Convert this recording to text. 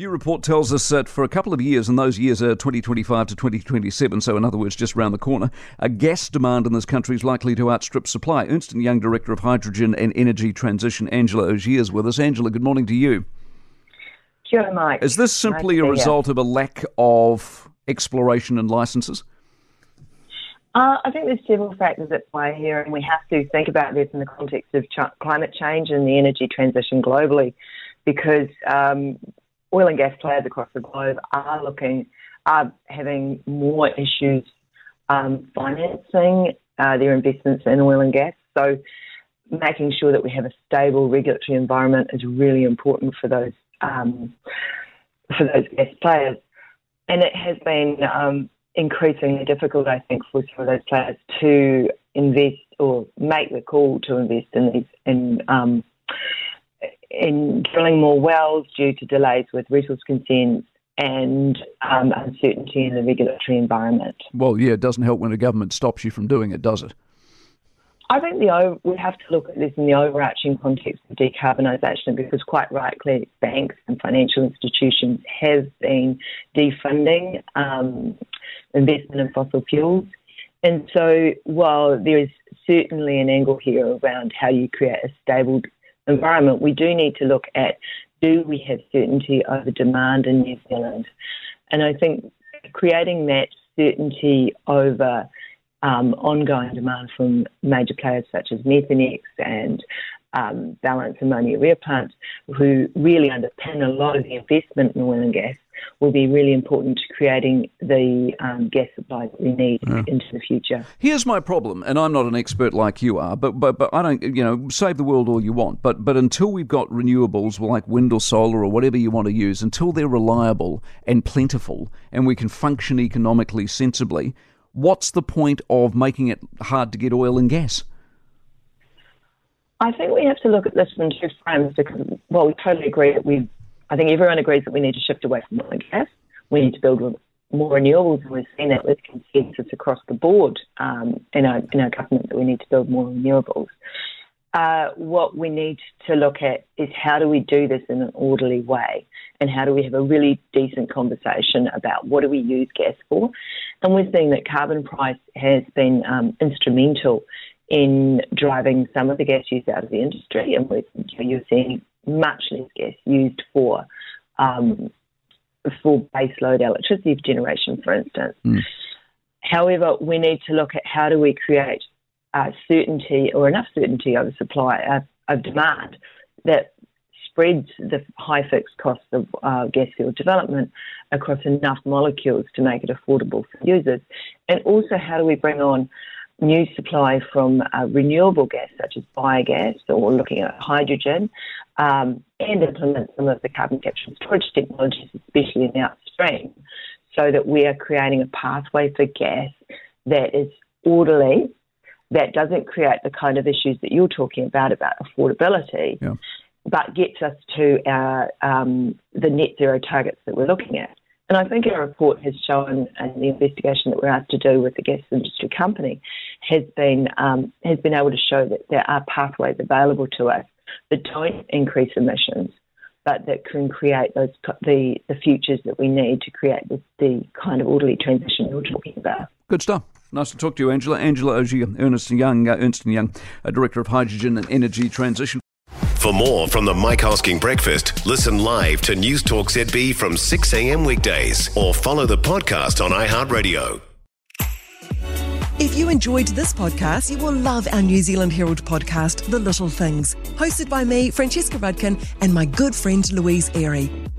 New report tells us that for a couple of years, and those years are 2025 to 2027, so in other words, just around the corner, a gas demand in this country is likely to outstrip supply. Ernst & Young Director of Hydrogen and Energy Transition, Angela Ogier, is with us. Angela, good morning to you. Sure, Mike. Is this simply nice a result of a lack of exploration and licences? Uh, I think there's several factors at play here, and we have to think about this in the context of ch- climate change and the energy transition globally, because um, oil and gas players across the globe are looking, are having more issues um, financing uh, their investments in oil and gas. So, making sure that we have a stable regulatory environment is really important for those um, for those gas players, and it has been um, increasingly difficult, I think, for some of those players to invest or make the call to invest in these in um, in drilling more wells due to delays with resource consents and um, uncertainty in the regulatory environment. Well, yeah, it doesn't help when a government stops you from doing it, does it? I think the we have to look at this in the overarching context of decarbonisation because, quite rightly, banks and financial institutions have been defunding um, investment in fossil fuels. And so, while there is certainly an angle here around how you create a stable environment, we do need to look at do we have certainty over demand in New Zealand? And I think creating that certainty over um, ongoing demand from major players such as Methanex and um, Ballance Ammonia Urea Plants, who really underpin a lot of the investment in oil and gas, will be really important to creating the um, gas supply that we need yeah. into the future. Here's my problem, and I'm not an expert like you are, but, but but I don't, you know, save the world all you want, but but until we've got renewables like wind or solar or whatever you want to use, until they're reliable and plentiful, and we can function economically sensibly, what's the point of making it hard to get oil and gas? I think we have to look at this in two frames because, well, we totally agree that we, I think everyone agrees that we need to shift away from oil and gas. We need to build more renewables, and we've seen that with consensus across the board um, in, our, in our government that we need to build more renewables. Uh, what we need to look at is how do we do this in an orderly way and how do we have a really decent conversation about what do we use gas for. And we're seeing that carbon price has been um, instrumental in driving some of the gas use out of the industry, and we're, you're seeing much less gas used for um, for baseload electricity generation, for instance. Mm. However, we need to look at how do we create uh, certainty or enough certainty over supply of, of demand that spreads the high fixed costs of uh, gas field development across enough molecules to make it affordable for users, and also how do we bring on new supply from uh, renewable gas, such as biogas, or looking at hydrogen, um, and implement some of the carbon capture and storage technologies, especially in the upstream, so that we are creating a pathway for gas that is orderly, that doesn't create the kind of issues that you're talking about, about affordability, yeah. but gets us to our, um, the net zero targets that we're looking at. And I think our report has shown, and the investigation that we're asked to do with the gas industry company has been um, has been able to show that there are pathways available to us that don't increase emissions, but that can create those the the futures that we need to create the, the kind of orderly transition you're talking about. Good stuff. Nice to talk to you, Angela. Angela Ogier, Ernst Young, uh, Ernst Young, uh, Director of Hydrogen and Energy Transition. For more from the Mike Hosking Breakfast, listen live to News Talk ZB from 6 a.m. weekdays or follow the podcast on iHeartRadio. If you enjoyed this podcast, you will love our New Zealand Herald podcast, The Little Things, hosted by me, Francesca Rudkin, and my good friend Louise Airy.